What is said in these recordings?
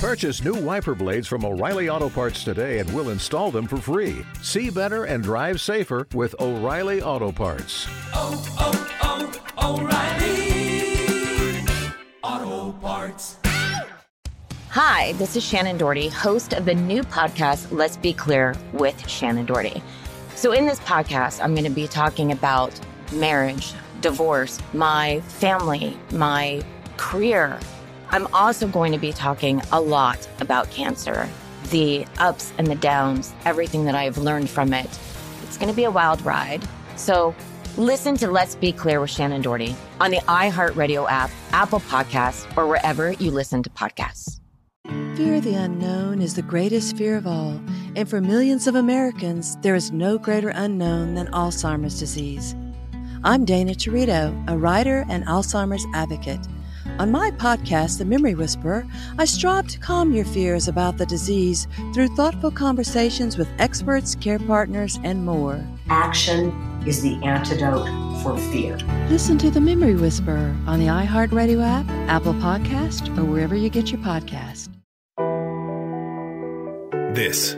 Purchase new wiper blades from O'Reilly Auto Parts today and we'll install them for free. See better and drive safer with O'Reilly Auto Parts. oh, oh, oh, O'Reilly Auto Parts. Hi, this is Shannen Doherty, host of the new podcast, Let's Be Clear with Shannen Doherty. So, in this podcast, I'm going to be talking about marriage, divorce, my family, my career. I'm also going to be talking a lot about cancer, the ups and the downs, everything that I've learned from it. It's going to be a wild ride. So, listen to Let's Be Clear with Shannen Doherty on the iHeartRadio app, Apple Podcasts, or wherever you listen to podcasts. Fear of the unknown is the greatest fear of all, and for millions of Americans, there is no greater unknown than Alzheimer's disease. I'm Dana Territo, a writer and Alzheimer's advocate. On my podcast, The Memory Whisperer, I strive to calm your fears about the disease through thoughtful conversations with experts, care partners, and more. action is the antidote for fear. Listen to The Memory Whisperer on the iHeartRadio app, Apple Podcast, or wherever you get your podcast. This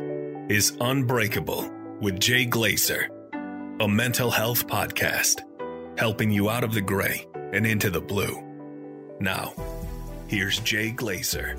is Unbreakable with Jay Glazer, a mental health podcast helping you out of the gray and into the blue. Now, here's Jay Glazer.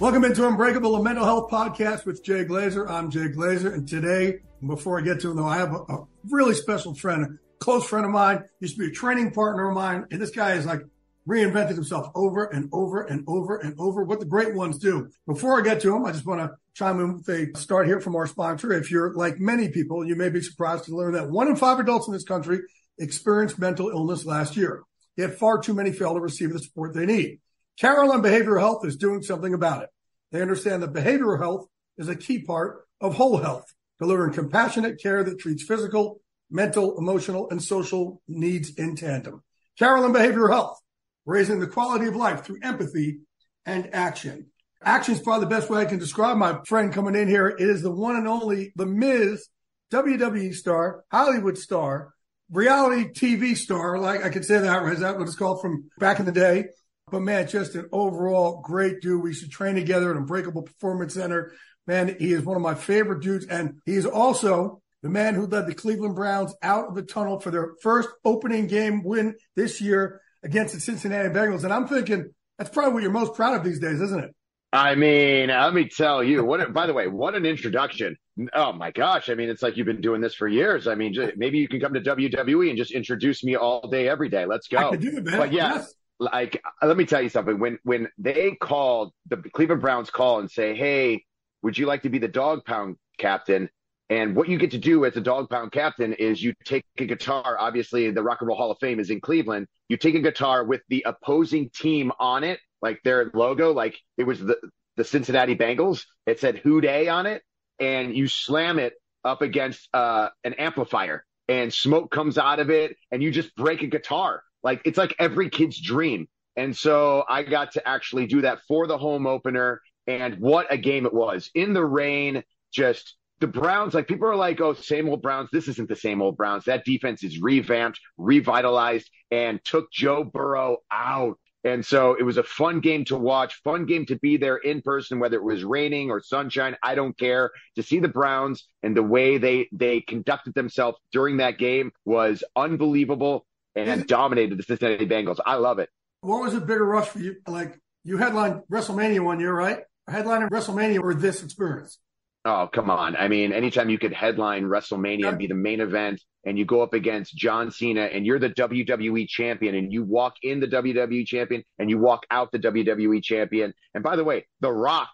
Welcome into Unbreakable, a mental health podcast with Jay Glazer. I'm Jay Glazer, and today, before I get to him, though, I have a, a really special friend, a close friend of mine, used to be a training partner of mine, and this guy is like reinvented himself over and over and over and over. What the great ones do. Before I get to him, I just want to chime in with a start here from our sponsor. If you're like many people, you may be surprised to learn that one in five adults in this country experienced mental illness last year. Yet far too many fail to receive the support they need. Carelon Behavioral Health is doing something about it. They understand that behavioral health is a key part of whole health, delivering compassionate care that treats physical, mental, emotional, and social needs in tandem. Carelon Behavioral Health, raising the quality of life through empathy and action. Action is probably the best way I can describe my friend coming in here. It is the one and only, the Miz, WWE star, Hollywood star, reality TV star. Like I could say that, right? Is that what it's called from back in the day? But man, just an overall great dude. We to train together at Unbreakable Performance Center. Man, he is one of my favorite dudes. And he is also the man who led the Cleveland Browns out of the tunnel for their first opening game win this year against the Cincinnati Bengals. And I'm thinking that's probably what you're most proud of these days, isn't it? I mean, let me tell you. What? By the way, what an introduction! Oh my gosh! I mean, it's like you've been doing this for years. I mean, just, maybe you can come to WWE and just introduce me all day, every day. Let's go. It. But yeah, Yes. like let me tell you something. When when they called the Cleveland Browns call and say, "Hey, would you like to be the dog pound captain?" And what you get to do as a dog pound captain is you take a guitar. Obviously, the Rock and Roll Hall of Fame is in Cleveland. You take a guitar with the opposing team on it, like their logo, like it was the the Cincinnati Bengals. It said "Who Dey" on it, and you slam it up against uh, an amplifier, and smoke comes out of it, and you just break a guitar. Like it's like every kid's dream. And so I got to actually do that for the home opener. And what a game it was in the rain. Just the Browns, like people are like, oh, same old Browns. This isn't the same old Browns. That defense is revamped, revitalized, and took Joe Burrow out. And so it was a fun game to watch, fun game to be there in person, whether it was raining or sunshine. I don't care. To see the Browns and the way they they conducted themselves during that game was unbelievable and dominated the Cincinnati Bengals. I love it. What was a bigger rush for you? Like you headlined WrestleMania one year, right? Headlining WrestleMania or this experience? Oh, come on. I mean, anytime you could headline WrestleMania and be the main event and you go up against John Cena and you're the WWE champion and you walk in the WWE champion and you walk out the WWE champion. And by the way, The Rock,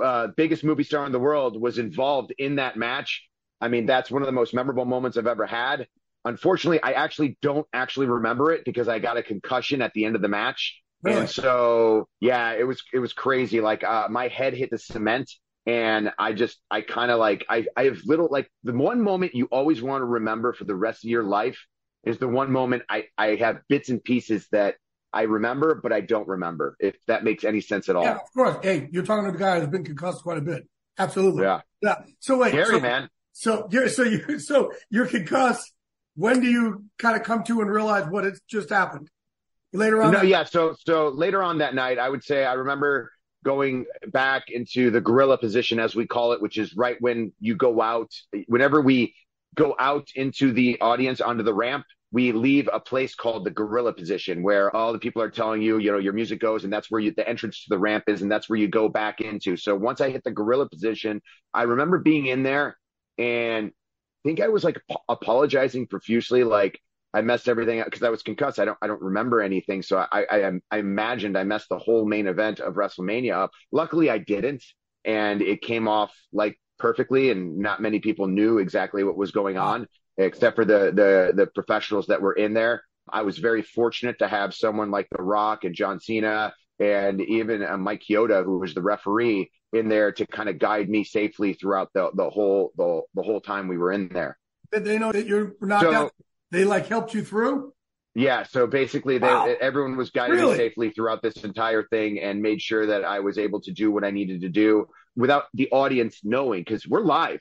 uh, biggest movie star in the world, was involved in that match. I mean, that's one of the most memorable moments I've ever had. Unfortunately, I actually don't actually remember it because I got a concussion at the end of the match. Really? And so, yeah, it was, it was crazy. Like, uh, my head hit the cement and I just I kind of like I I have little like the one moment you always want to remember for the rest of your life is the one moment I I have bits and pieces that I remember but I don't remember if that makes any sense at all. Yeah, of course. Hey, you're talking to the guy who's been concussed quite a bit. Absolutely. Yeah. Yeah. So wait. Scary so, man. So you're so you so you're concussed. When do you kind of come to and realize what has just happened? Later on. No, yeah. So so later on that night, I would say I remember going back into the gorilla position, as we call it, which is right when you go out, whenever we go out into the audience onto the ramp, we leave a place called the gorilla position where all the people are telling you, you know, your music goes and that's where you, the entrance to the ramp is and that's where you go back into. So once I hit the gorilla position, I remember being in there and I think I was like apologizing profusely, like I messed everything up because I was concussed. I don't I don't remember anything. So I, I I imagined I messed the whole main event of WrestleMania up. Luckily I didn't, and it came off like perfectly, and not many people knew exactly what was going on except for the the the professionals that were in there. I was very fortunate to have someone like The Rock and John Cena and even uh, Mike Chioda, who was the referee, in there to kind of guide me safely throughout the the whole the the whole time we were in there. Did they know that you're knocked so, out? They like helped you through. Yeah, so basically, they, wow. everyone was guiding really? me safely throughout this entire thing and made sure that I was able to do what I needed to do without the audience knowing because we're live.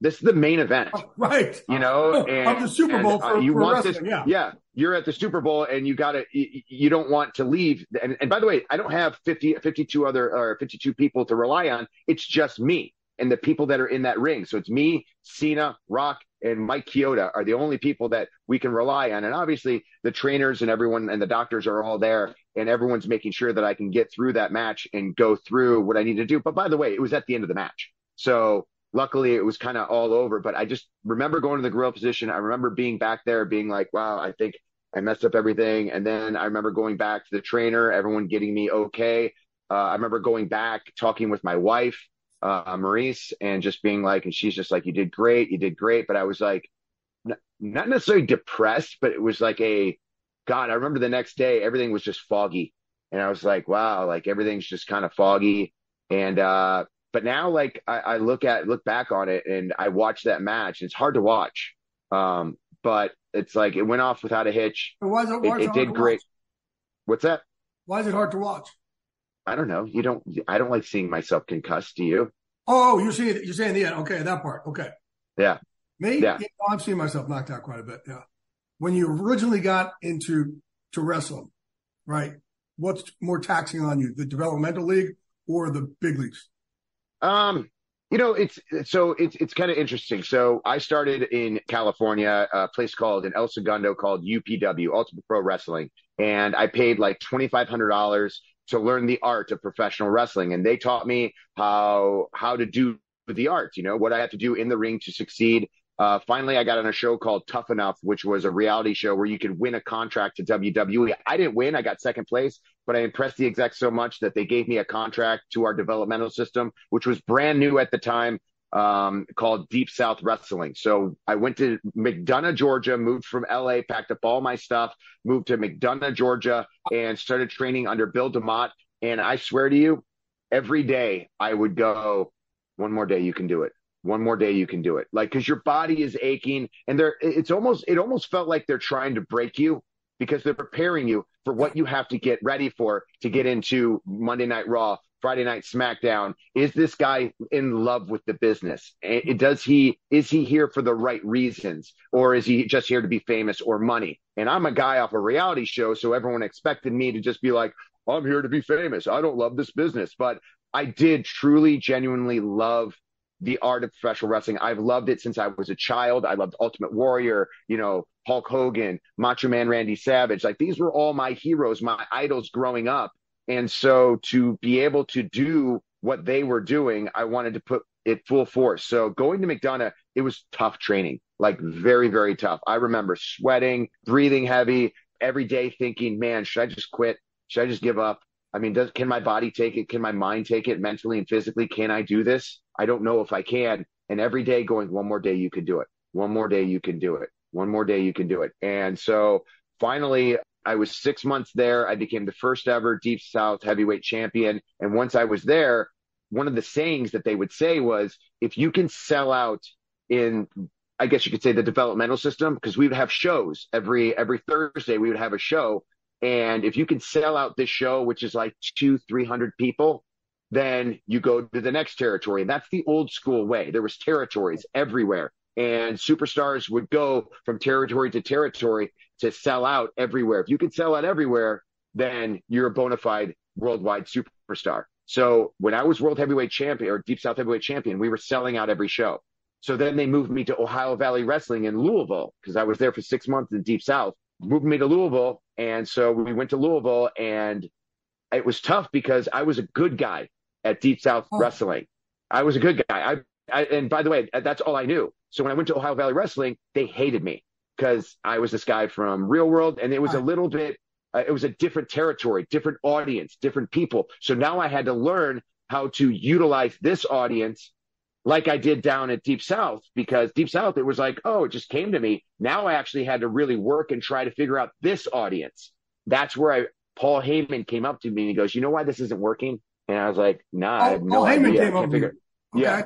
This is the main event, oh, right? You know, and, of the Super Bowl. And, uh, you for want this? Yeah. yeah, you're at the Super Bowl, and you got to. You, you, don't want to leave. And, and by the way, I don't have 50, 52 other or 52 people to rely on. It's just me and the people that are in that ring. So it's me, Cena, Rock, and Mike Chioda are the only people that we can rely on. And obviously, the trainers and everyone and the doctors are all there, and everyone's making sure that I can get through that match and go through what I need to do. But by the way, it was at the end of the match. So luckily it was kind of all over. But I just remember going to the gorilla position. I remember being back there being like, wow, I think I messed up everything. And then I remember going back to the trainer, everyone getting me okay. Uh, I remember going back, talking with my wife, uh, Maryse, and just being like, and she's just like, you did great, you did great. But I was like, n- not necessarily depressed, but it was like a, God, I remember the next day, everything was just foggy. And I was like, wow, like everything's just kind of foggy. And, uh, but now, like I, I, look at look back on it and I watch that match. It's hard to watch, um, but it's like it went off without a hitch. Why is it, it, it did great. Watch? What's that? Why is it hard to watch? I don't know. You don't. I don't like seeing myself concussed. Do you? Oh, you're seeing you're saying the end. Okay, that part. Okay. Yeah. Me? Yeah. yeah I'm seeing myself knocked out quite a bit. Yeah. When you originally got into to wrestling, right? What's more taxing on you, the developmental league or the big leagues? Um, you know, it's so it's it's kind of interesting. So I started in California, a place called in El Segundo called UPW, Ultimate Pro Wrestling, and I paid like twenty five hundred dollars to learn the art of professional wrestling, and they taught me how how to do the art. You know, what I have to do in the ring to succeed. Uh, finally, I got on a show called Tough Enough, which was a reality show where you could win a contract to WWE. I didn't win; I got second place, but I impressed the execs so much that they gave me a contract to our developmental system, which was brand new at the time, um, called Deep South Wrestling. So I went to McDonough, Georgia, moved from LA, packed up all my stuff, moved to McDonough, Georgia, and started training under Bill DeMott. And I swear to you, every day I would go, one more day, you can do it one more day you can do it like because your body is aching and they're it's almost it almost felt like they're trying to break you because they're preparing you for what you have to get ready for to get into monday night raw friday night smackdown is this guy in love with the business eh, does he is he here for the right reasons or is he just here to be famous or money and i'm a guy off a reality show so everyone expected me to just be like i'm here to be famous i don't love this business but i did truly genuinely love the art of professional wrestling. I've loved it since I was a child. I loved Ultimate Warrior, you know, Hulk Hogan, Macho Man Randy Savage. Like these were all my heroes, my idols growing up. And so to be able to do what they were doing, I wanted to put it full force. So going to McDonough, it was tough training, like very, very tough. I remember sweating, breathing heavy every day thinking, man, should I just quit? Should I just give up? I mean, does, can my body take it? Can my mind take it mentally and physically? Can I do this? I don't know if I can. And every day going, one more day, you can do it. One more day, you can do it. One more day, you can do it. And so finally, I was six months there. I became the first ever Deep South heavyweight champion. And once I was there, one of the sayings that they would say was, if you can sell out in I guess you could say the developmental system because we would have shows every every Thursday. We would have a show, and if you can sell out this show, which is like two, 300 people, then you go to the next territory. And that's the old school way. There was territories everywhere and superstars would go from territory to territory to sell out everywhere. If you can sell out everywhere, then you're a bona fide worldwide superstar. So when I was world heavyweight champion or deep south heavyweight champion, we were selling out every show. So then they moved me to Ohio Valley Wrestling in Louisville because I was there for six months in deep south, moved me to Louisville. And so we went to Louisville and it was tough because I was a good guy at deep south Oh. wrestling. I was a good guy. I, I, and by the way, that's all I knew. So when I went to Ohio Valley Wrestling, they hated me because I was this guy from real world and it was a little bit, uh, it was a different territory, different audience, different people. So now I had to learn how to utilize this audience like I did down at Deep South because Deep South, it was like, oh, it just came to me. Now I actually had to really work and try to figure out this audience. That's where I, Paul Heyman came up to me and he goes, you know why this isn't working? And I was like, nah, I have Oh, no Paul idea. I came up figure it. Yeah.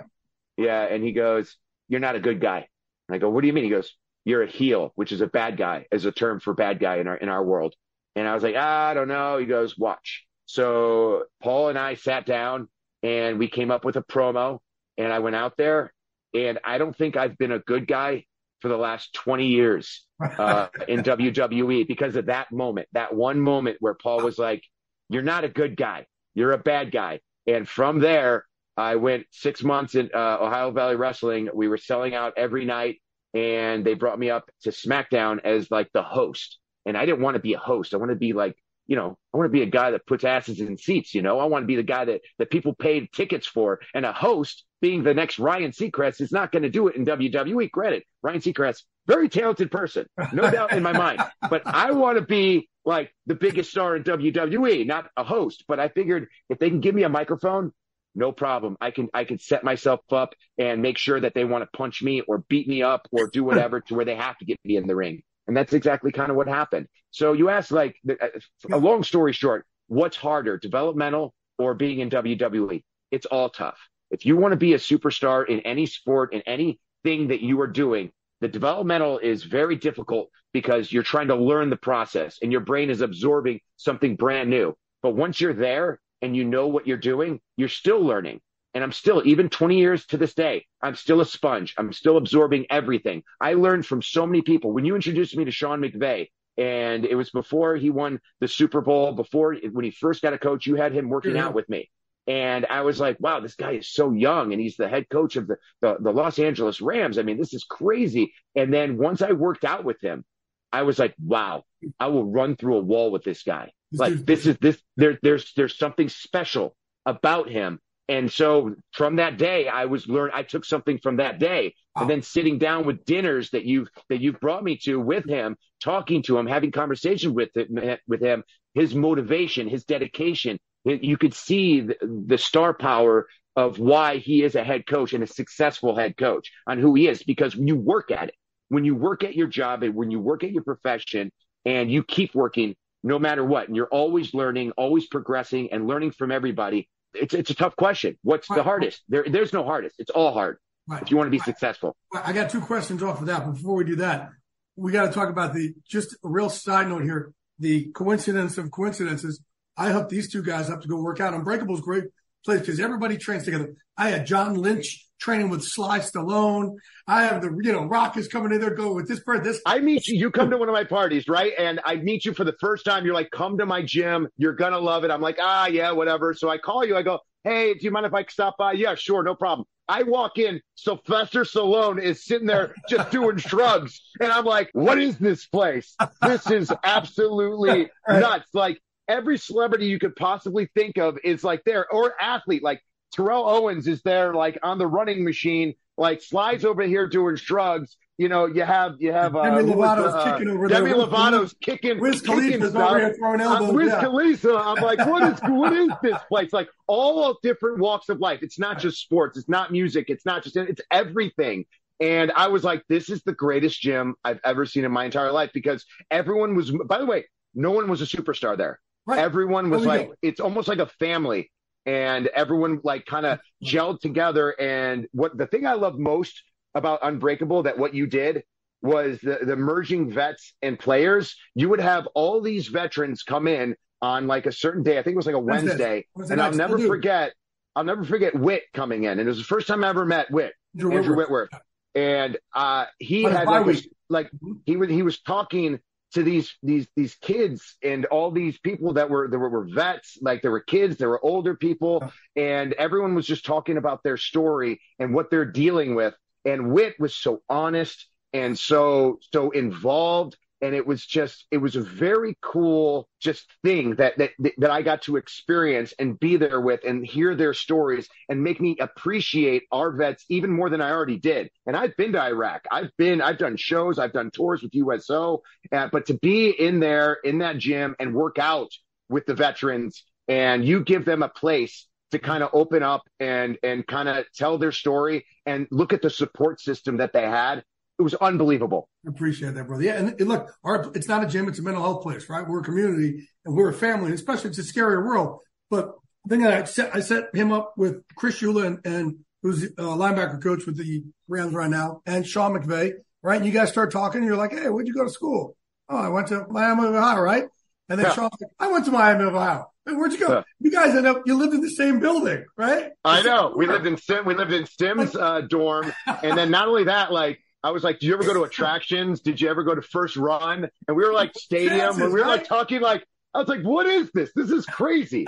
Yeah. And he goes, You're not a good guy. And I go, What do you mean? He goes, You're a heel, which is a bad guy, as a term for bad guy in our in our world. And I was like, I don't know. He goes, Watch. So Paul and I sat down and we came up with a promo and I went out there and I don't think I've been a good guy for the last 20 years uh, in WWE because of that moment, that one moment where Paul was like, You're not a good guy. You're a bad guy. And from there, I went six months in uh, Ohio Valley Wrestling. We were selling out every night, and they brought me up to SmackDown as like the host. And I didn't want to be a host. I want to be like, you know, I want to be a guy that puts asses in seats. You know, I want to be the guy that that people paid tickets for. And a host, being the next Ryan Seacrest, is not going to do it in WWE. Credit Ryan Seacrest, very talented person, no doubt in my mind. But I want to be like the biggest star in WWE, not a host. But I figured if they can give me a microphone, no problem. I can I can set myself up and make sure that they want to punch me or beat me up or do whatever to where they have to get me in the ring. And that's exactly kind of what happened. So you asked like uh, a long story short, what's harder, developmental or being in WWE? It's all tough. If you want to be a superstar in any sport, in anything that you are doing, the developmental is very difficult because you're trying to learn the process and your brain is absorbing something brand new. But once you're there and you know what you're doing, you're still learning. And I'm still, even 20 years to this day, I'm still a sponge. I'm still absorbing everything. I learned from so many people. When you introduced me to Sean McVay, and it was before he won the Super Bowl, before when he first got a coach, you had him working Yeah. out with me. And I was like, wow, this guy is so young and he's the head coach of the, the, the Los Angeles Rams. I mean, this is crazy. And then once I worked out with him, I was like, wow, I will run through a wall with this guy. Like this is this there there's there's something special about him. And so from that day, I was learned I took something from that day. Wow. And then sitting down with dinners that you've that you've brought me to with him, talking to him, having conversation with it, with him, his motivation, his dedication. You could see the, the star power of why he is a head coach and a successful head coach on who he is because when you work at it, when you work at your job and when you work at your profession and you keep working no matter what, and you're always learning, always progressing and learning from everybody. It's, it's a tough question. What's the hardest? There, there's no hardest. It's all hard Right. if you want to be successful. I got two questions off of that. But before we do that, we got to talk about the just a real side note here. The coincidence of coincidences. I hooked these two guys up to go work out. Unbreakable's great place because everybody trains together. I had John Lynch training with Sly Stallone. I have the, you know, Rock is coming in there, go with this person, this. I meet you. You come to one of my parties, right? And I meet you for the first time. You're like, come to my gym. You're going to love it. I'm like, ah, yeah, whatever. So I call you. I go, hey, do you mind if I stop by? Yeah, sure. No problem. I walk in. Sylvester Stallone is sitting there just doing shrugs. And I'm like, what is this place? This is absolutely nuts. Like every celebrity you could possibly think of is like there or athlete. Like Terrell Owens is there, like on the running machine, like slides over here doing shrugs. You know, you have you have uh, Demi Lovato's uh, kicking over there. Demi Wiz Lovato's kicking. Wiz Khalifa's over here throwing elbows. I'm Wiz yeah. Khalifa. I'm like, what is what is this place? Like all different walks of life. It's not just sports. It's not music. It's not just it's everything. And I was like, this is the greatest gym I've ever seen in my entire life because everyone was. By the way, no one was a superstar there. Right. Everyone was Oh, like, it's almost like a family, and everyone like kind of gelled together. And what the thing I love most about Unbreakable that what you did was the, the merging vets and players. You would have all these veterans come in on like a certain day. I think it was like a Wednesday. Wednesday, and I'll never forget. I'll never forget Whit coming in, and it was the first time I ever met Whit. Andrew Andrew Whitworth. Whitworth. And uh, he On had like, like he was he was talking to these these these kids and all these people that were there were, were vets, like there were kids, there were older people, and everyone was just talking about their story and what they're dealing with. And Whit was so honest and so so involved and it was just it was a very cool just thing that that that I got to experience and be there with and hear their stories and make me appreciate our vets even more than I already did. And I've been to Iraq. I've been I've done shows, I've done tours with USO, uh, but to be in there in that gym and work out with the veterans and you give them a place to kind of open up and and kind of tell their story and look at the support system that they had it was unbelievable. I appreciate that, brother. Yeah, and, and look, our, it's not a gym; it's a mental health place, right? We're a community and we're a family, especially it's a scarier world. But the thing I set, I set him up with Chris Shula and, and who's a linebacker coach with the Rams right now, and Sean McVay, right? And you guys start talking, and you're like, "Hey, where'd you go to school?" Oh, I went to Miami of Ohio, right? And then yeah. Sean's like, "I went to Miami of Ohio." Hey, where'd you go? Yeah. You guys end up you lived in the same building, right? I know. We lived in Sim. We lived in Symmes uh, dorm, and then not only that, like I was like, "Did you ever go to attractions? Did you ever go to First Run?" And we were like, "Stadium," and we were like talking like, I was like, "What is this? This is crazy."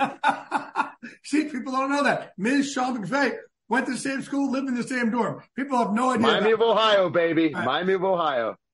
See, people don't know that. Miz. Sean McVay went to the same school, lived in the same dorm. People have no idea. Miami of Ohio, baby. Miami of Ohio.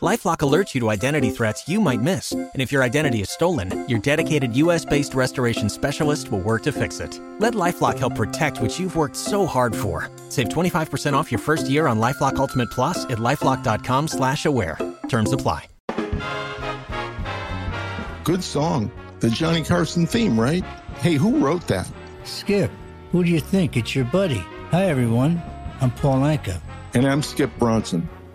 LifeLock alerts you to identity threats you might miss, and if your identity is stolen, your dedicated U.S.-based restoration specialist will work to fix it. Let LifeLock help protect what you've worked so hard for. Save 25% off your first year on LifeLock Ultimate Plus at lifeLock.com/slash-aware. Terms apply. Good song, the Johnny Carson theme, right? Hey, who wrote that? Skip. Who do you think? It's your buddy. Hi, everyone. I'm Paul Anka. And I'm Skip Bronson.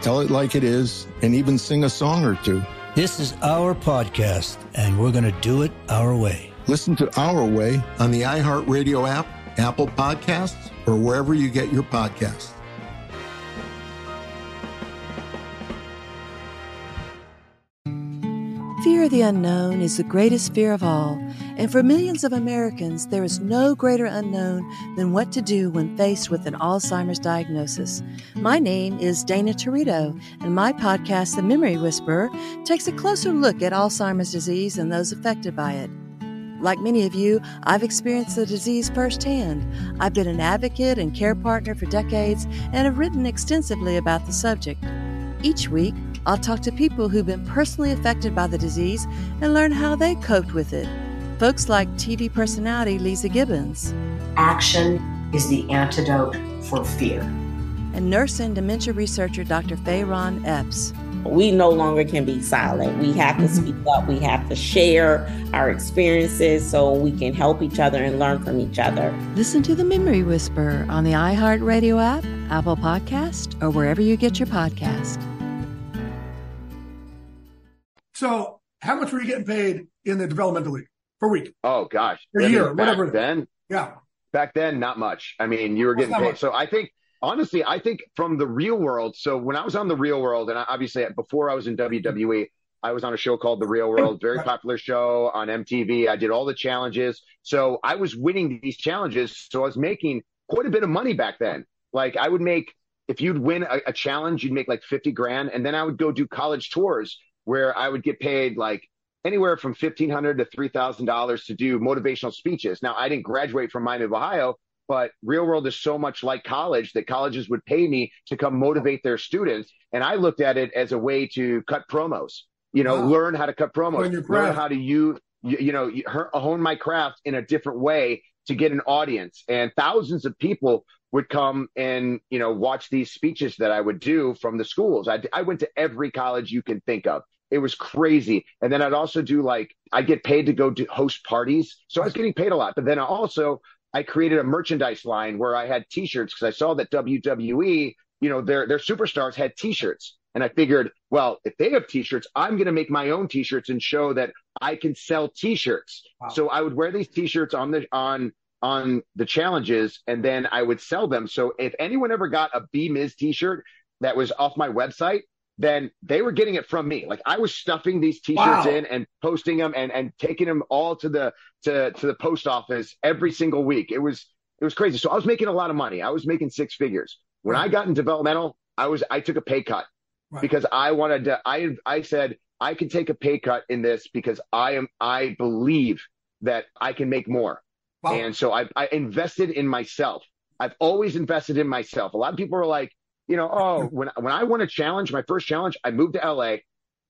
tell it like it is, and even sing a song or two. This is our podcast, and we're going to do it our way. Listen to Our Way on the iHeartRadio app, Apple Podcasts, or wherever you get your podcasts. Fear of the unknown is the greatest fear of all, and for millions of Americans, there is no greater unknown than what to do when faced with an Alzheimer's diagnosis. My name is Dana Territo, and my podcast, The Memory Whisperer, takes a closer look at Alzheimer's disease and those affected by it. Like many of you, I've experienced the disease firsthand. I've been an advocate and care partner for decades and have written extensively about the subject. Each week, I'll talk to people who've been personally affected by the disease and learn how they coped with it. Folks like TV personality Leeza Gibbons. Action is the antidote for fear. And nurse and dementia researcher Dr. Fayron Epps. We no longer can be silent. We have to speak up. We have to share our experiences so we can help each other and learn from each other. Listen to the Memory Whisper on the iHeartRadio app, Apple Podcast, or wherever you get your podcast. So, how much were you getting paid in the developmental league per week? Oh gosh, per I year, whatever. Then, yeah, back then, not much. I mean, you were getting paid. Much. So I think honestly, I think from the real world. So when I was on the real world, and obviously before I was in WWE, I was on a show called The Real World, very popular show on MTV. I did all the challenges. So I was winning these challenges. So I was making quite a bit of money back then. Like I would make, if you'd win a, a challenge, you'd make like 50 grand. And then I would go do college tours where I would get paid like anywhere from fifteen hundred to three thousand dollars to do motivational speeches. Now I didn't graduate from Miami of Ohio, but real world is so much like college that colleges would pay me to come motivate their students. And I looked at it as a way to cut promos, you know, wow. learn how to cut promos, learn how to use, you, you know, hone my craft in a different way to get an audience. And thousands of people would come and you know watch these speeches that I would do from the schools. I I went to every college you can think of. It was crazy. And then I'd also do like I get paid to go to host parties, so I was getting paid a lot. But then I also I created a merchandise line where I had T-shirts because I saw that WWE, you know, their their superstars had T-shirts. And I figured, well, if they have t-shirts, I'm going to make my own t-shirts and show that I can sell t-shirts. Wow. So I would wear these t-shirts on the, on, on the challenges and then I would sell them. So if anyone ever got a B Miz t-shirt that was off my website, then they were getting it from me. Like I was stuffing these t-shirts wow. in and posting them and, and taking them all to the, to, to the post office every single week. It was, it was crazy. So I was making a lot of money. I was making six figures. When I got in developmental, I was, I took a pay cut right. because I wanted to, I, I said, I can take a pay cut in this because I am, I believe that I can make more. Wow. And so I, I invested in myself. I've always invested in myself. A lot of people are like, you know, oh, when, when I won a challenge, my first challenge, I moved to LA.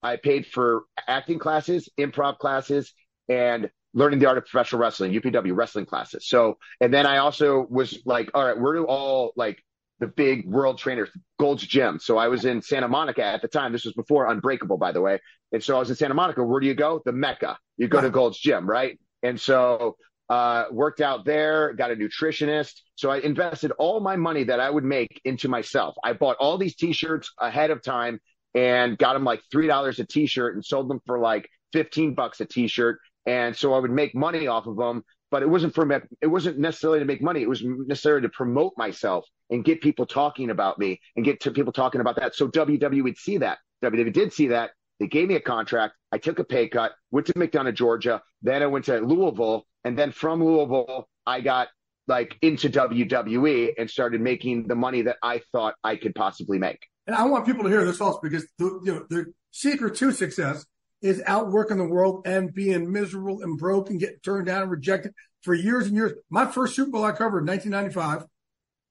I paid for acting classes, improv classes, and learning the art of professional wrestling, UPW wrestling classes. So, and then I also was like, all right, we're all like the big world trainers, Gold's Gym. So I was in Santa Monica at the time. This was before Unbreakable, by the way. And so I was in Santa Monica. Where do you go? The Mecca. You go to Gold's Gym, right? And so uh, worked out there, got a nutritionist. So I invested all my money that I would make into myself. I bought all these t-shirts ahead of time and got them like $3 a t-shirt and sold them for like 15 bucks a t-shirt. And so I would make money off of them but it wasn't for me, it wasn't necessarily to make money. It was necessarily to promote myself and get people talking about me and get to people talking about that. So WWE would see that. WWE did see that. They gave me a contract. I took a pay cut, went to McDonough, Georgia. Then I went to Louisville. And then from Louisville, I got like into WWE and started making the money that I thought I could possibly make. And I want people to hear this also because the, you know, the secret to success is outworking the world and being miserable and broke and getting turned down and rejected for years and years. My first Super Bowl I covered in 1995,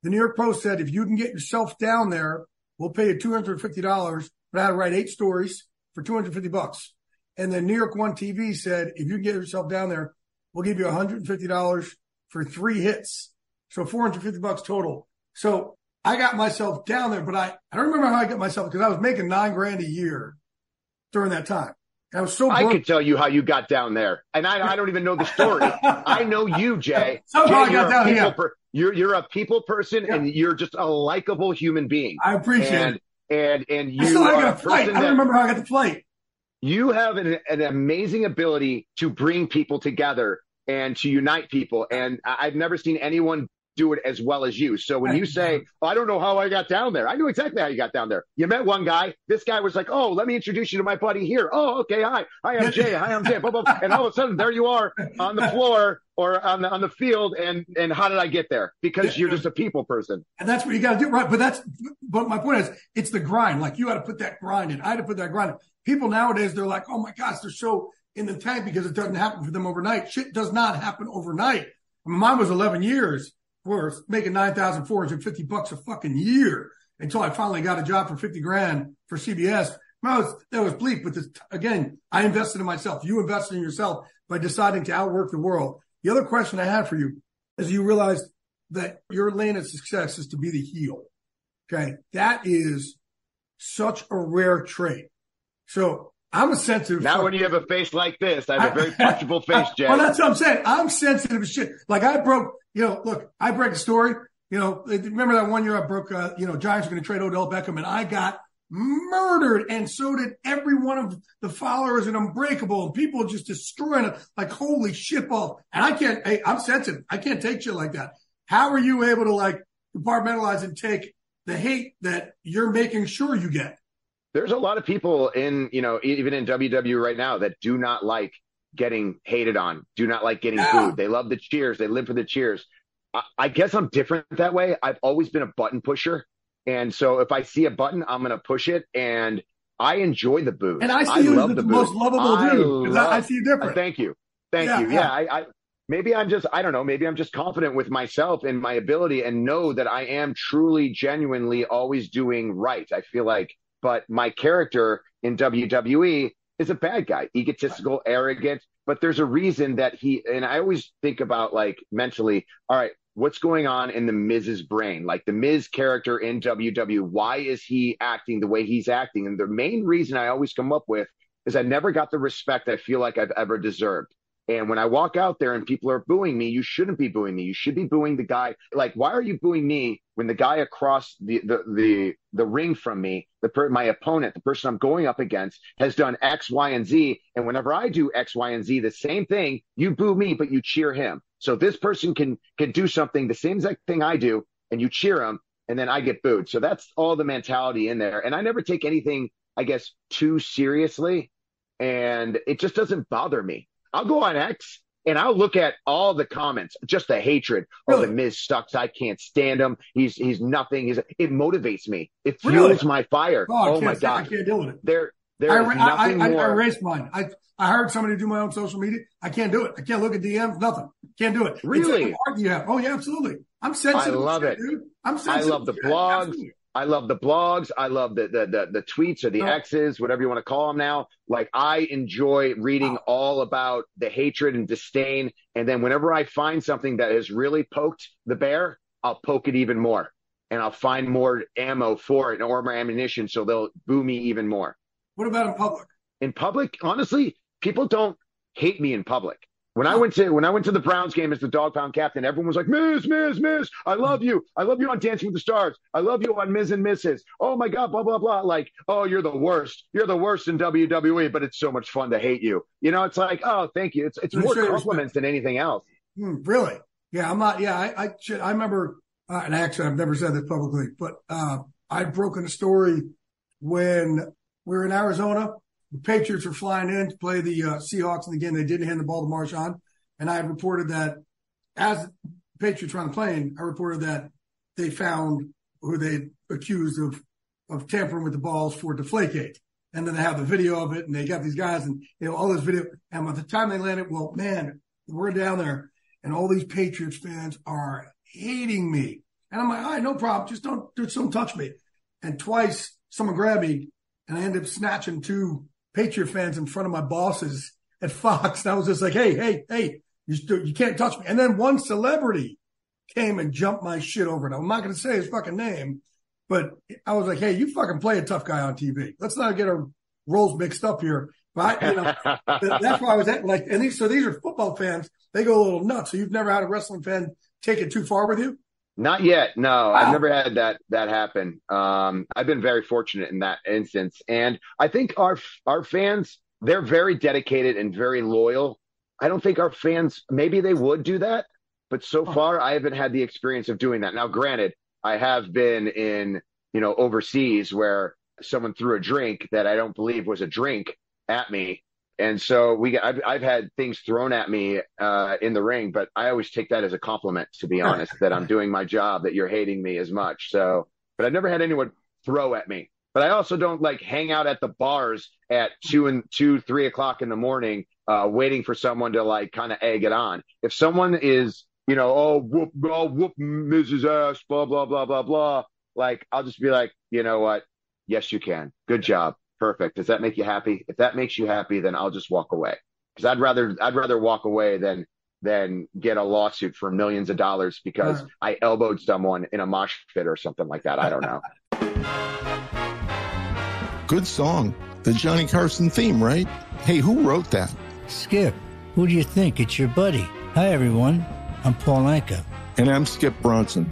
the New York Post said, if you can get yourself down there, we'll pay you $250. But I had to write eight stories for 250 bucks. And then New York One TV said, if you can get yourself down there, we'll give you $150 for three hits. So 450 bucks total. So I got myself down there, but I, I don't remember how I got myself because I was making nine grand a year during that time. I was so. I could tell you how you got down there, and I, I don't even know the story. I know you, Jay. Somehow Jay, I got down here. Per, you're you're a people person, yeah. and you're just a likable human being. I appreciate and, it. And and you I still are got a flight. I don't remember how I got the flight. You have an, an amazing ability to bring people together and to unite people, and I've never seen anyone do it as well as you. So when you say, oh, I don't know how I got down there, I knew exactly how you got down there. You met one guy. This guy was like, oh, let me introduce you to my buddy here. Oh, okay. Hi. Hi, I'm Jay. Hi, I'm Jay. Blah, blah, blah. And all of a sudden, there you are on the floor or on the on the field. And and how did I get there? Because you're just a people person. And that's what you got to do, right? But that's but my point is, it's the grind. Like you got to put that grind in. I had to put that grind in. People nowadays, they're like, oh my gosh, they're so in the tank because it doesn't happen for them overnight. Shit does not happen overnight. I mean, mine was 11 years worth making 9,450 bucks a fucking year until I finally got a job for 50 grand for CBS. That was, that was bleak, but this, again, I invested in myself. You invested in yourself by deciding to outwork the world. The other question I had for you is you realized that your lane of success is to be the heel. Okay. That is such a rare trait. So I'm a sensitive. Now, when you have a face like this, I have a very punchable face, Jay. Well, that's what I'm saying. I'm sensitive as shit. Like I broke, you know, look, I break a story. You know, remember that one year I broke, uh, you know, Giants were going to trade Odell Beckham and I got murdered. And so did every one of the followers and Unbreakable and people just destroying it like, holy shit ball. And I can't, hey, I'm sensitive. I can't take shit like that. How are you able to like compartmentalize and take the hate that you're making sure you get? There's a lot of people in, you know, even in WWE right now that do not like getting hated on, do not like getting booed. They love the cheers. They live for the cheers. I, I guess I'm different that way. I've always been a button pusher. And so if I see a button, I'm going to push it. And I enjoy the booze. And I see I you as the, the most lovable dude. I, I, see you different. Thank you. Thank yeah, you. Yeah. yeah I, I, maybe I'm just, I don't know, maybe I'm just confident with myself and my ability and know that I am truly, genuinely always doing right. I feel like but my character in WWE is a bad guy, egotistical, arrogant. But there's a reason that he, and I always think about like mentally, all right, what's going on in the Miz's brain, like the Miz character in WWE, Why is he acting the way he's acting? And the main reason I always come up with is I never got the respect I feel like I've ever deserved. And when I walk out there and people are booing me, you shouldn't be booing me. You should be booing the guy. Like, why are you booing me when the guy across the the the, the ring from me, the per, my opponent, the person I'm going up against, has done X, Y, and Z. And whenever I do X, Y, and Z, the same thing, you boo me, but you cheer him. So this person can can do something the same exact thing I do, and you cheer him, and then I get booed. So that's all the mentality in there. And I never take anything, I guess, too seriously, and it just doesn't bother me. I'll go on X and I'll look at all the comments, just the hatred. Oh, the Miz sucks. I can't stand him. He's he's nothing. He's it motivates me. It fuels really? my fire. Oh, oh my god, I can't deal with it. There, there is nothing I, I, more. I erased mine. I I hired somebody to do my own social media. I can't do it. I can't look at DMs. Nothing. Can't do it. Really? Yeah. Oh yeah, absolutely. I'm sensitive. I love it. Dude. I'm sensitive. I love the blogs. Absolutely. I love the blogs. I love the the the, the tweets or the Oh. X's, whatever you want to call them now. Like I enjoy reading all about the hatred and disdain. And then whenever I find something that has really poked the bear, I'll poke it even more. And I'll find more ammo for it or more ammunition so they'll boo me even more. What about in public? In public, honestly, people don't hate me in public. When I went to when I went to the Browns game as the dog pound captain, everyone was like, Miz, Miz, Miz, I love you. I love you on Dancing with the Stars. I love you on Miz and Mrs. Oh my God, blah, blah, blah. Like, oh, you're the worst. You're the worst in WWE, but it's so much fun to hate you. You know, it's like, oh, thank you. It's it's more you compliments than anything else. Hmm, really? Yeah, I'm not. Yeah, I I, should, I remember. Uh, and actually, I've never said this publicly, but uh, I'd broken a story when we were in Arizona. The Patriots were flying in to play the uh, Seahawks, and again, they didn't hand the ball to Marshawn. And I reported that as Patriots were on the plane, I reported that they found who they accused of of tampering with the balls for Deflategate. And then they have the video of it, and they got these guys, and you know all this video. And by the time they landed, well, man, we're down there, and all these Patriots fans are hating me. And I'm like, all right, no problem, just don't just don't touch me. And twice someone grabbed me, and I ended up snatching two Patriot fans in front of my bosses at Fox. And I was just like, hey, hey, hey, you you can't touch me. And then one celebrity came and jumped my shit over. Now I'm not going to say his fucking name, but I was like, hey, you fucking play a tough guy on TV. Let's not get our roles mixed up here. But I, you know, that's why I was at like, and these, so these are football fans. They go a little nuts. So you've never had a wrestling fan take it too far with you? Not yet. No, Wow. I've never had that that happen. Um, I've been very fortunate in that instance, and I think our our fans they're very dedicated and very loyal. I don't think our fans maybe they would do that, but so far I haven't had the experience of doing that. Now, granted, I have been in you know overseas where someone threw a drink that I don't believe was a drink at me. And so we, I've, I've had things thrown at me uh, in the ring, but I always take that as a compliment, to be honest, that I'm doing my job, that you're hating me as much. So, but I've never had anyone throw at me. But I also don't like hang out at the bars at two and two, three o'clock in the morning, uh, waiting for someone to like kind of egg it on. If someone is, you know, oh whoop, oh whoop, Mrs. Ass, blah blah blah blah blah, like I'll just be like, you know what? Yes, you can. Good job. Perfect. Does that make you happy? If that makes you happy, then I'll just walk away. Because I'd rather I'd rather walk away than than get a lawsuit for millions of dollars because Right. I elbowed someone in a mosh pit or something like that. I don't know. Good song. The Johnny Carson theme, right? Hey, who wrote that? Skip, who do you think? It's your buddy. Hi, everyone. I'm Paul Anka. And I'm Skip Bronson.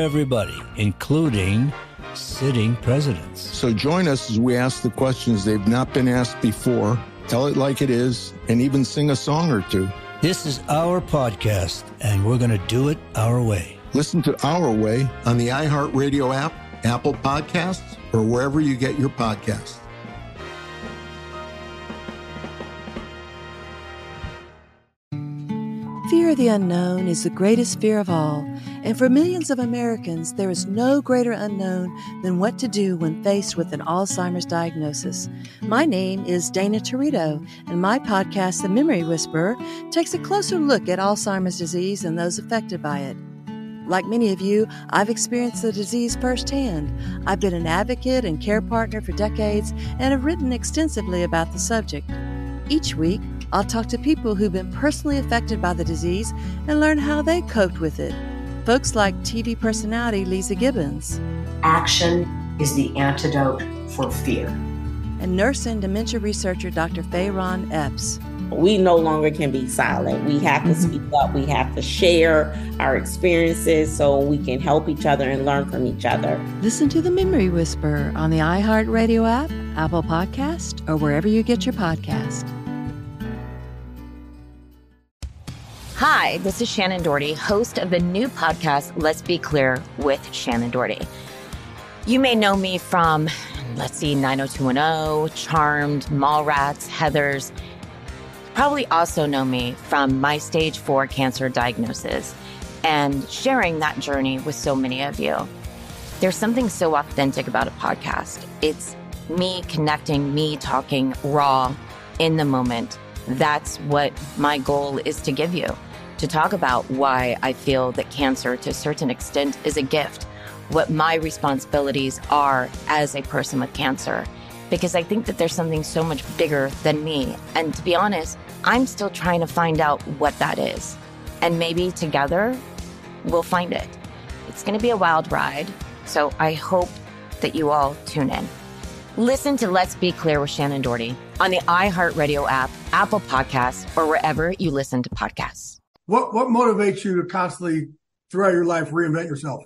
everybody, including sitting presidents. So join us as we ask the questions they've not been asked before, tell it like it is, and even sing a song or two. This is our podcast, and we're going to do it our way. Listen to Our Way on the iHeartRadio app, Apple Podcasts, or wherever you get your podcasts. Fear of the unknown is the greatest fear of all, And for millions of Americans, there is no greater unknown than what to do when faced with an Alzheimer's diagnosis. My name is Dana Territo, and my podcast, The Memory Whisperer, takes a closer look at Alzheimer's disease and those affected by it. Like many of you, I've experienced the disease firsthand. I've been an advocate and care partner for decades and have written extensively about the subject. Each week, I'll talk to people who've been personally affected by the disease and learn how they coped with it. Folks like TV personality Leeza Gibbons. Action is the antidote for fear. And nurse and dementia researcher Dr. Fayron Epps. We no longer can be silent. We have to speak up. We have to share our experiences so we can help each other and learn from each other. Listen to the Memory Whisper on the iHeartRadio app, Apple Podcast, or wherever you get your podcast. Hi, this is Shannen Doherty, host of the new podcast, Let's Be Clear with Shannen Doherty. You may know me from, let's see, 90210, Charmed, Mallrats, Heathers. Probably also know me from my stage four cancer diagnosis and sharing that journey with so many of you. There's something so authentic about a podcast. It's me connecting, me talking raw in the moment. That's what my goal is to give you to talk about why I feel that cancer, to a certain extent, is a gift, what my responsibilities are as a person with cancer, because I think that there's something so much bigger than me. And to be honest, I'm still trying to find out what that is. And maybe together we'll find it. It's going to be a wild ride. So I hope that you all tune in. Listen to Let's Be Clear with Shannen Doherty on the iHeartRadio app, Apple Podcasts, or wherever you listen to podcasts. What what motivates you to constantly throughout your life reinvent yourself?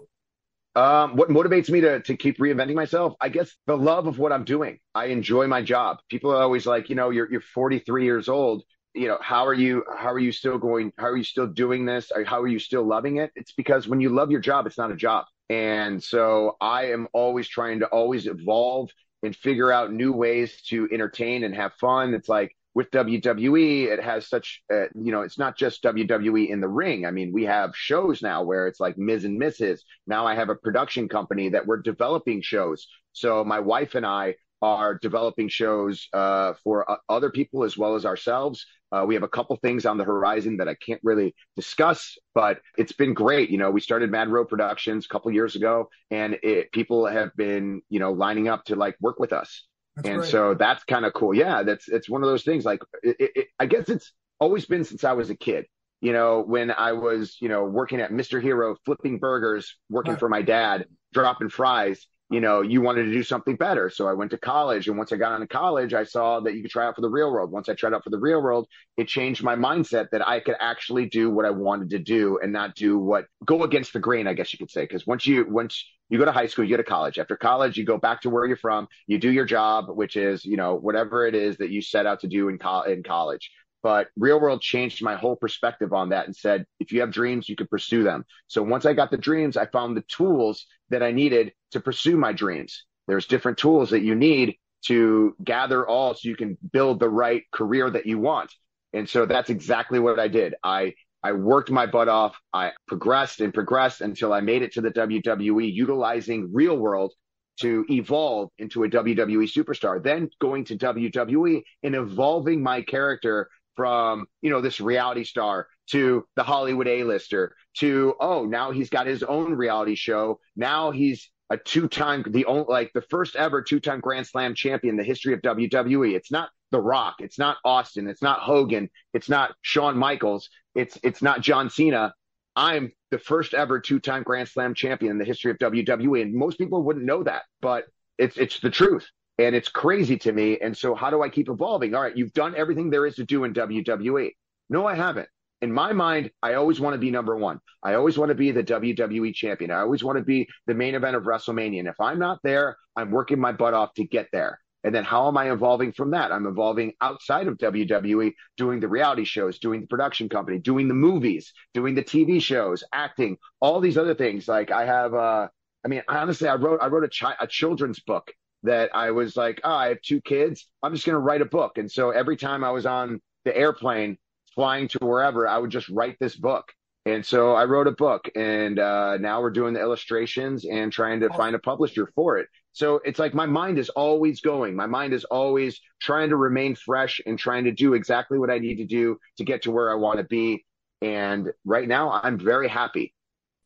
Um, what motivates me to to keep reinventing myself? I guess the love of what I'm doing. I enjoy my job. People are always like, you know, you're you're 43 years old. You know, how are you? How are you still going? How are you still doing this? How are you still loving it? It's because when you love your job, it's not a job. And so I am always trying to always evolve and figure out new ways to entertain and have fun. It's like with WWE, it has such, uh, you know, it's not just WWE in the ring. I mean, we have shows now where it's like Miz and Mrs. Now I have a production company that we're developing shows. So my wife and I are developing shows uh, for uh, other people as well as ourselves. Uh, we have a couple things on the horizon that I can't really discuss, but it's been great. You know, we started Mad Row Productions a couple years ago, and it, people have been, you know, lining up to like work with us. That's and great. so that's kind of cool. Yeah, that's it's one of those things. Like, it, it, I guess it's always been since I was a kid. You know, when I was, you know, working at Mr. Hero, flipping burgers, working right. for my dad, dropping fries. You know, you wanted to do something better. So I went to college. And once I got into college, I saw that you could try out for the real world. Once I tried out for the real world, it changed my mindset that I could actually do what I wanted to do and not do what go against the grain, I guess you could say. Because once you, once you go to high school, you go to college. After college, you go back to where you're from. You do your job, which is, you know, whatever it is that you set out to do in, co- in college. But real world changed my whole perspective on that and said, if you have dreams, you can pursue them. So once I got the dreams, I found the tools that I needed to pursue my dreams. There's different tools that you need to gather all so you can build the right career that you want. And so that's exactly what I did. I I worked my butt off. I progressed and progressed until I made it to the WWE, utilizing real world to evolve into a WWE superstar, then going to WWE and evolving my character from, you know, this reality star to the Hollywood A-lister to, oh, now he's got his own reality show. Now he's a two-time, the only, like the first ever two-time Grand Slam champion in the history of WWE. It's not The Rock. It's not Austin. It's not Hogan. It's not Shawn Michaels. It's it's not John Cena. I'm the first ever two-time Grand Slam champion in the history of WWE, and most people wouldn't know that, but it's it's the truth, and it's crazy to me. And so, how do I keep evolving? All right, you've done everything there is to do in WWE. No, I haven't. In my mind, I always want to be number one. I always want to be the WWE champion. I always want to be the main event of WrestleMania. And if I'm not there, I'm working my butt off to get there. And then how am I evolving from that? I'm evolving outside of WWE, doing the reality shows, doing the production company, doing the movies, doing the TV shows, acting, all these other things. Like I have, uh, I mean, honestly, I wrote, I wrote a, chi- a children's book that I was like, oh, I have two kids. I'm just going to write a book. And so every time I was on the airplane flying to wherever, I would just write this book. And so I wrote a book and uh, now we're doing the illustrations and trying to find a publisher for it. So it's like my mind is always going. My mind is always trying to remain fresh and trying to do exactly what I need to do to get to where I want to be. And right now I'm very happy.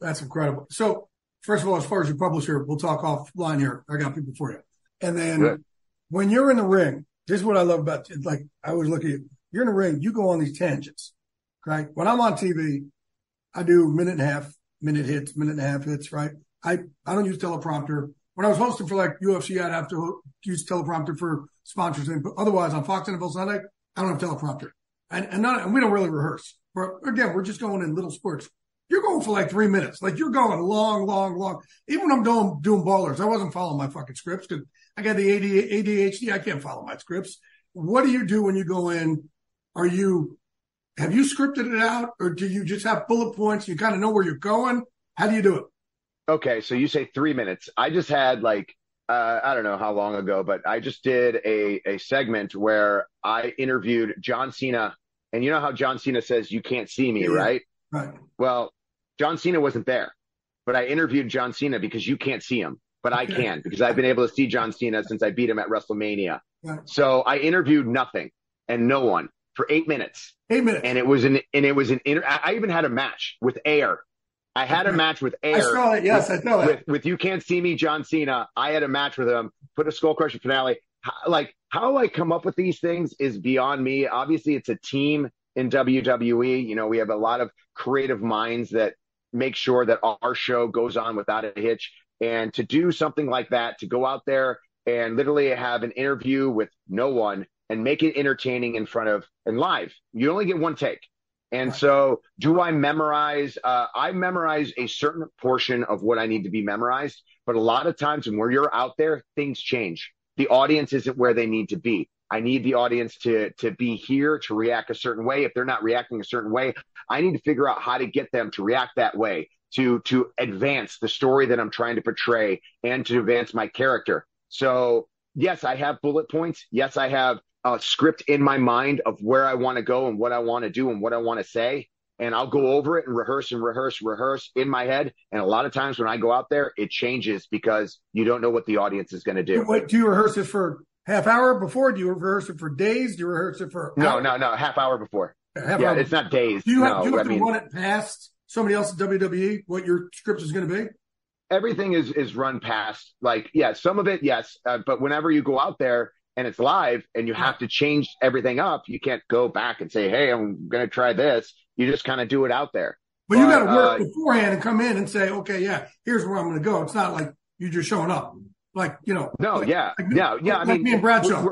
That's incredible. So first of all, as far as your publisher, we'll talk offline here. I got people for you. And then Good. when you're in the ring, this is what I love about it. Like I always look at you. You're in the ring, you go on these tangents, right? When I'm on TV, I do minute and a half, minute hits, minute and a half hits, right? I, I don't use teleprompter. When I was hosting for like UFC, I'd have to use teleprompter for sponsors. And, but otherwise on Fox NFL Sunday, I don't have teleprompter. And, and, not, and we don't really rehearse. But again, we're just going in little spurts. You're going for like three minutes. Like you're going long, long, long. Even when I'm doing, doing ballers, I wasn't following my fucking scripts because I got the ADHD. I can't follow my scripts. What do you do when you go in? Are you have you scripted it out or do you just have bullet points? You kind of know where you're going. How do you do it? Okay. So you say three minutes. I just had like, uh, I don't know how long ago, but I just did a, a segment where I interviewed John Cena. And you know how John Cena says, you can't see me, yeah, right? Right. Well, John Cena wasn't there, but I interviewed John Cena because you can't see him, but I can because I've been able to see John Cena since I beat him at WrestleMania. Right. So I interviewed nothing and no one for eight minutes. Eight minutes. And it was an and it was an inter- I even had a match with Air. I had a match with Air. I saw it. Yes, with, I saw it. With, with, You Can't See Me, John Cena. I had a match with him. Put a Skull Crusher finale. How, like how I come up with these things is beyond me. Obviously, it's a team in WWE. You know, we have a lot of creative minds that make sure that our show goes on without a hitch. And to do something like that, to go out there and literally have an interview with no one and make it entertaining in front of and live. You only get one take. And so do I memorize? Uh, I memorize a certain portion of what I need to be memorized, but a lot of times when you're out there, things change. The audience isn't where they need to be. I need the audience to, to be here to react a certain way. If they're not reacting a certain way, I need to figure out how to get them to react that way to, to advance the story that I'm trying to portray and to advance my character. So yes, I have bullet points. Yes, I have a script in my mind of where I want to go and what I want to do and what I want to say. And I'll go over it and rehearse and rehearse, rehearse in my head. And a lot of times when I go out there, it changes because you don't know what the audience is going to do. Do you rehearse it for half hour before? Do you rehearse it for days? Do you rehearse it for no, no, no, half hour before. Half yeah, hour it's not days. Do you have, no, do you have I to mean, run it past somebody else at WWE? What your script is going to be? Everything is is run past. Like, yeah, some of it, yes, uh, but whenever you go out there and it's live and you have to change everything up. You can't go back and say, Hey, I'm going to try this. You just kind of do it out there. But, but you got to work uh, beforehand and come in and say, okay, yeah, here's where I'm going to go. It's not like you're just showing up. Like, you know, no, like, yeah, like, yeah, yeah. Like I mean, me and Bradshaw.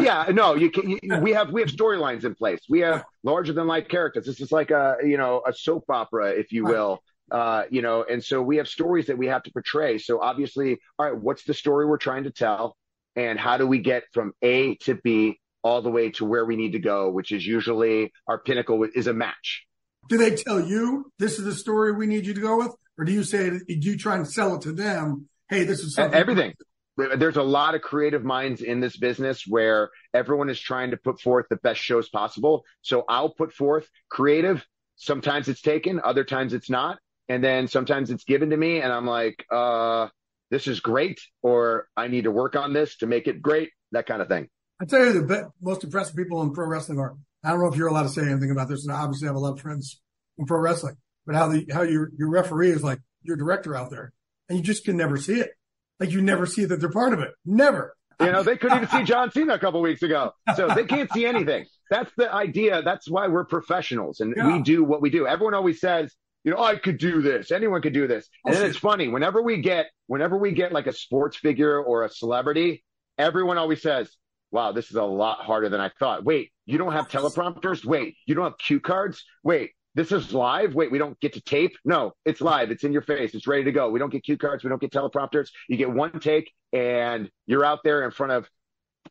yeah, no, you can, you, we have, we have storylines in place. We have larger than life characters. This is like a, you know, a soap opera, if you will. Uh, you know, and so we have stories that we have to portray. So obviously, all right, what's the story we're trying to tell? and how do we get from A to B all the way to where we need to go, which is usually our pinnacle is a match. Do they tell you this is the story we need you to go with, or do you say do you try and sell it to them? Hey, this is something. Everything. There's a lot of creative minds in this business where everyone is trying to put forth the best shows possible. So I'll put forth creative. Sometimes it's taken, other times it's not. And then sometimes it's given to me and I'm like, uh, this is great or I need to work on this to make it great, that kind of thing. I tell you, the most impressive people in pro wrestling are, I don't know if you're allowed to say anything about this. And I obviously have a lot of friends in pro wrestling, but how the, how your, your referee is like your director out there and you just can never see it. Like you never see that they're part of it. Never. You know, they couldn't even see John Cena a couple weeks ago. So they can't see anything. That's the idea. That's why we're professionals and yeah. we do what we do. Everyone always says, you know, oh, I could do this. Anyone could do this. And then oh, it's funny. Whenever we get, whenever we get like a sports figure or a celebrity, everyone always says, wow, this is a lot harder than I thought. Wait, you don't have teleprompters? Wait, you don't have cue cards? Wait, this is live? Wait, we don't get to tape? No, it's live. It's in your face. It's ready to go. We don't get cue cards. We don't get teleprompters. You get one take and you're out there in front of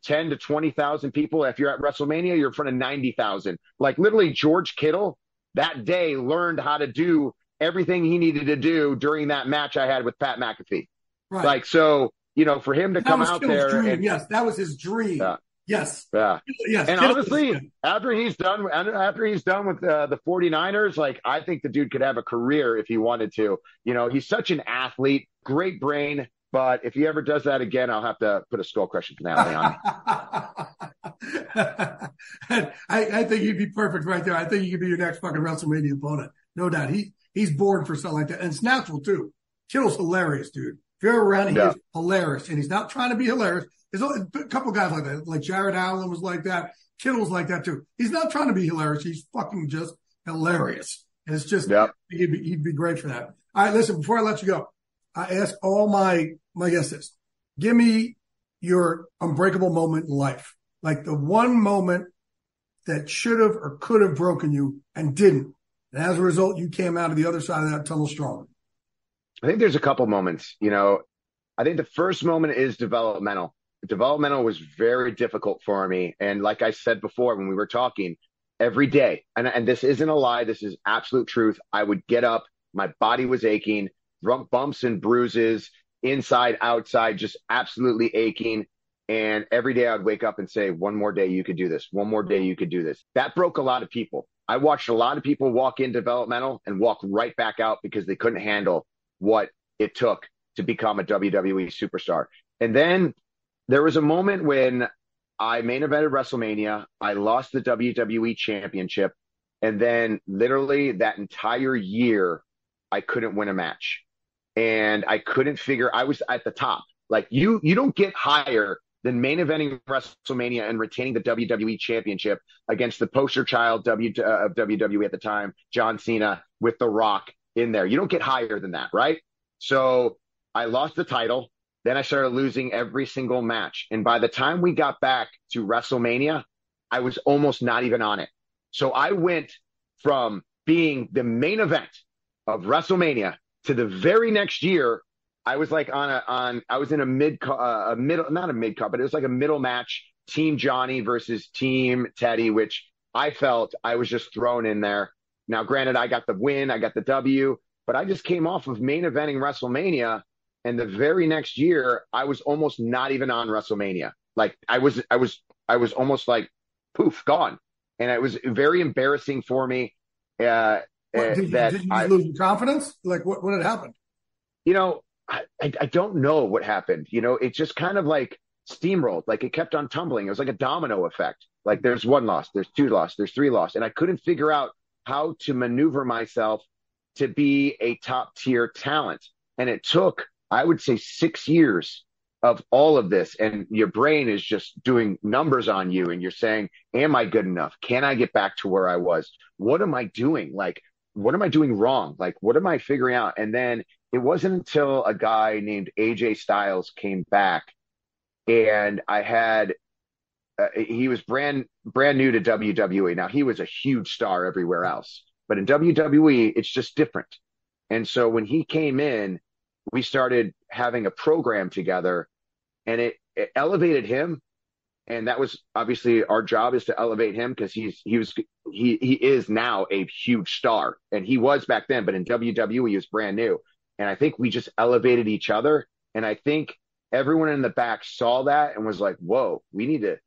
10 to 20,000 people. If you're at WrestleMania, you're in front of 90,000. Like literally George Kittle that day learned how to do everything he needed to do during that match I had with Pat McAfee. Right. Like, so, you know, for him to that come out there. Dream. And, yes, that was his dream. Yes. Yeah. Yes. And Kittle honestly, is- after he's done, after he's done with uh, the 49ers, like I think the dude could have a career if he wanted to. You know, he's such an athlete, great brain. But if he ever does that again, I'll have to put a skull crushing finale on. I, I think he'd be perfect right there. I think he could be your next fucking WrestleMania opponent. No doubt. He he's born for something like that. And it's natural too. Kittle's hilarious, dude. If you're ever around, Yeah. he's hilarious. And he's not trying to be hilarious. There's a couple guys like that. Like Jared Allen was like that. Kittle's like that too. He's not trying to be hilarious. He's fucking just hilarious. And it's just, Yep. he'd, be, he'd be great for that. All right, listen, before I let you go, I ask all my, my guests this. Give me your unbreakable moment in life. Like the one moment that should have or could have broken you and didn't. And as a result, you came out of the other side of that tunnel stronger. I think there's a couple moments. You know, I think the first moment is developmental. Developmental was very difficult for me. And like I said before, when we were talking every day, and, and this isn't a lie, this is absolute truth. I would get up, my body was aching, bumps and bruises, inside, outside, just absolutely aching. And every day I'd wake up and say, one more day you could do this. One more day you could do this. That broke a lot of people. I watched a lot of people walk in developmental and walk right back out because they couldn't handle what it took to become a WWE superstar. And then there was a moment when I main evented WrestleMania. I lost the WWE championship. And then literally that entire year, I couldn't win a match and I couldn't figure, I was at the top. Like you, you don't get higher than main eventing WrestleMania and retaining the WWE championship against the poster child w, uh, of WWE at the time, John Cena with The Rock in there. You don't get higher than that, right? So I lost the title. Then I started losing every single match. And by the time we got back to WrestleMania, I was almost not even on it. So I went from being the main event of WrestleMania to the very next year. I was like on a, on, I was in a mid, uh, a middle, not a mid card, but it was like a middle match, team Johnny versus team Teddy, which I felt I was just thrown in there. Now, granted, I got the win, I got the W, but I just came off of main eventing WrestleMania. And the very next year, I was almost not even on WrestleMania. Like I was, I was, I was almost like poof, gone. And it was very embarrassing for me. Uh, What, uh, did, you, that did you lose your confidence? Like what, what had happened? you know, I, I, I don't know what happened. You know, it just kind of like steamrolled, like it kept on tumbling. It was like a domino effect. Like there's one loss, there's two loss, there's three loss. And I couldn't figure out how to maneuver myself to be a top tier talent. And it took, I would say, six years of all of this. And your brain is just doing numbers on you. And you're saying, Am I good enough? Can I get back to where I was? What am I doing? Like, what am I doing wrong? Like, what am I figuring out? And then it wasn't until a guy named AJ Styles came back and I had, uh, he was brand, brand new to WWE. Now he was a huge star everywhere else, but in WWE, it's just different. And so when he came in, we started having a program together and it, it elevated him. And that was obviously our job is to elevate him because he's, he was, he, he is now a huge star and he was back then, but in WWE, he was brand new. And I think we just elevated each other. And I think everyone in the back saw that and was like, whoa, we need to,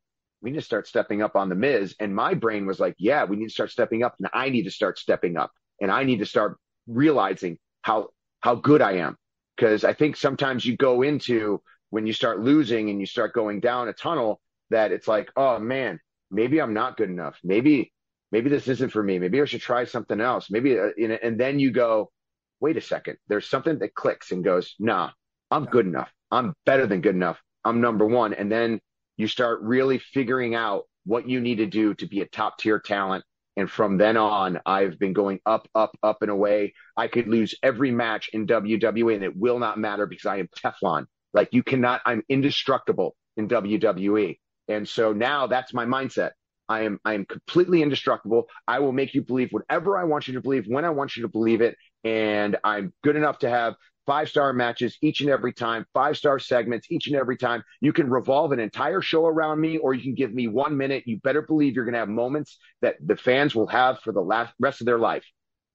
we need to start stepping up on the Miz. And my brain was like, yeah, we need to start stepping up and I need to start stepping up and I need to start realizing how, how good I am. Cause I think sometimes you go into when you start losing and you start going down a tunnel that it's like, oh man, maybe I'm not good enough. Maybe, maybe this isn't for me. Maybe I should try something else. Maybe, uh, you know, and then you go, wait a second. There's something that clicks and goes, nah, I'm good enough. I'm better than good enough. I'm number one. And then you start really figuring out what you need to do to be a top tier talent. And from then on, I've been going up, up, up and away. I could lose every match in WWE and it will not matter because I am Teflon. Like you cannot, I'm indestructible in WWE. And so now that's my mindset. I am, I am completely indestructible. I will make you believe whatever I want you to believe when I want you to believe it. And I'm good enough to have five star matches each and every time, five star segments each and every time. You can revolve an entire show around me, or you can give me one minute. You better believe you're going to have moments that the fans will have for the last rest of their life.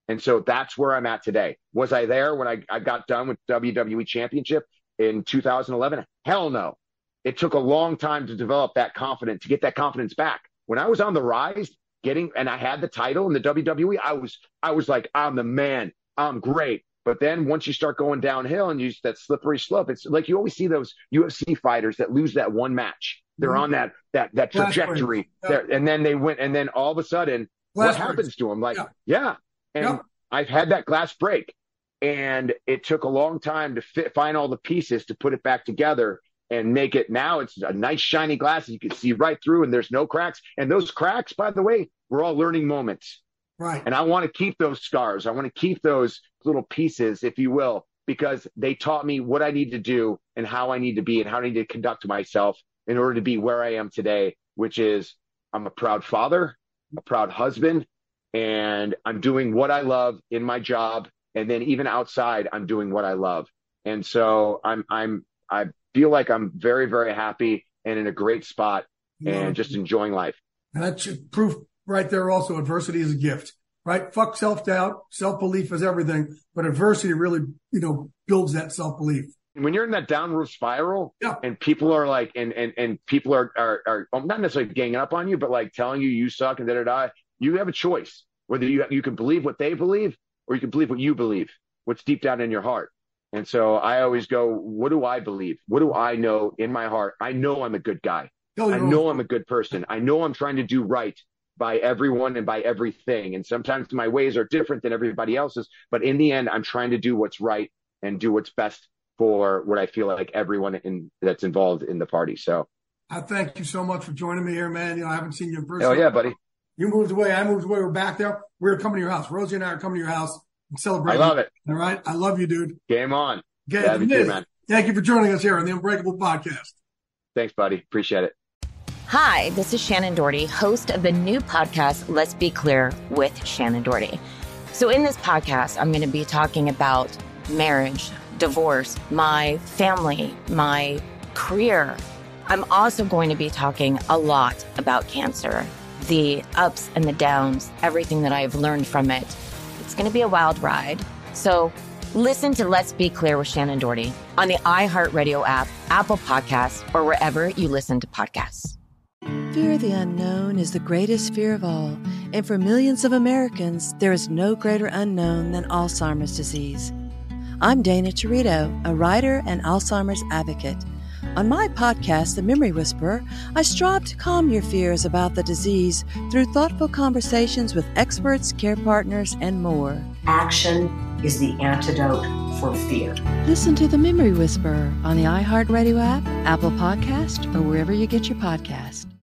And so that's where I'm at today. Was I there when I, I got done with WWE championship in 2011? Hell no. it took a long time to develop that confidence, to get that confidence back. When I was on the rise, getting and I had the title in the WWE, I was I was like, I'm the man. I'm great. But then once you start going downhill and you that slippery slope, it's like you always see those UFC fighters that lose that one match. They're mm-hmm. on that that that trajectory, yeah. and then they went, and then all of a sudden, glass what breaks. happens to them? Like, yeah, yeah. and yeah. I've had that glass break, and it took a long time to fit, find all the pieces to put it back together and make it. Now it's a nice shiny glass you can see right through, and there's no cracks. And those cracks, by the way, were all learning moments. Right. And I want to keep those scars. I want to keep those little pieces, if you will, because they taught me what I need to do and how I need to be and how I need to conduct myself in order to be where I am today, which is I'm a proud father, a proud husband, and I'm doing what I love in my job. And then even outside, I'm doing what I love. And so I'm, I'm, I feel like I'm very, very happy and in a great spot and just enjoying life. And that's proof right there also adversity is a gift, right? Fuck self doubt. Self belief is everything, but adversity really, you know, builds that self belief. When you're in that downward spiral yeah. and people are like, and, and, and people are, are, are not necessarily ganging up on you, but like telling you you suck and da da da, you have a choice whether you, you can believe what they believe or you can believe what you believe, what's deep down in your heart. And so I always go, what do I believe? What do I know in my heart? I know I'm a good guy. No, I know I'm a good person. I know I'm trying to do right by everyone and by everything. And sometimes my ways are different than everybody else's, but in the end, I'm trying to do what's right and do what's best for what I feel like everyone in that's involved in the party. So I thank you so much for joining me here, man. You know, I haven't seen you in person. Oh yeah, buddy. You moved away. I moved away. We're back there. We're coming to your house. Rosie and I are coming to your house and celebrating. I love it. All right. I love you, dude. Game on. Game too, man. Thank you for joining us here on the Unbreakable Podcast. Thanks, buddy. Appreciate it. Hi, this is Shannen Doherty, host of the new podcast, Let's Be Clear with Shannen Doherty. So, in this podcast, I'm going to be talking about marriage, divorce, my family, my career. I'm also going to be talking a lot about cancer, the ups and the downs, everything that I've learned from it. It's going to be a wild ride. So, listen to Let's Be Clear with Shannon Doherty on the iHeartRadio app, Apple Podcasts, or wherever you listen to podcasts. Fear of the unknown is the greatest fear of all, and for millions of Americans, there is no greater unknown than Alzheimer's disease. I'm Dana Territo, a writer and Alzheimer's advocate. On my podcast, The Memory Whisperer, I strive to calm your fears about the disease through thoughtful conversations with experts, care partners, and more. Action is the antidote for fear. Listen to The Memory Whisperer on the iHeartRadio app, Apple Podcast, or wherever you get your podcast.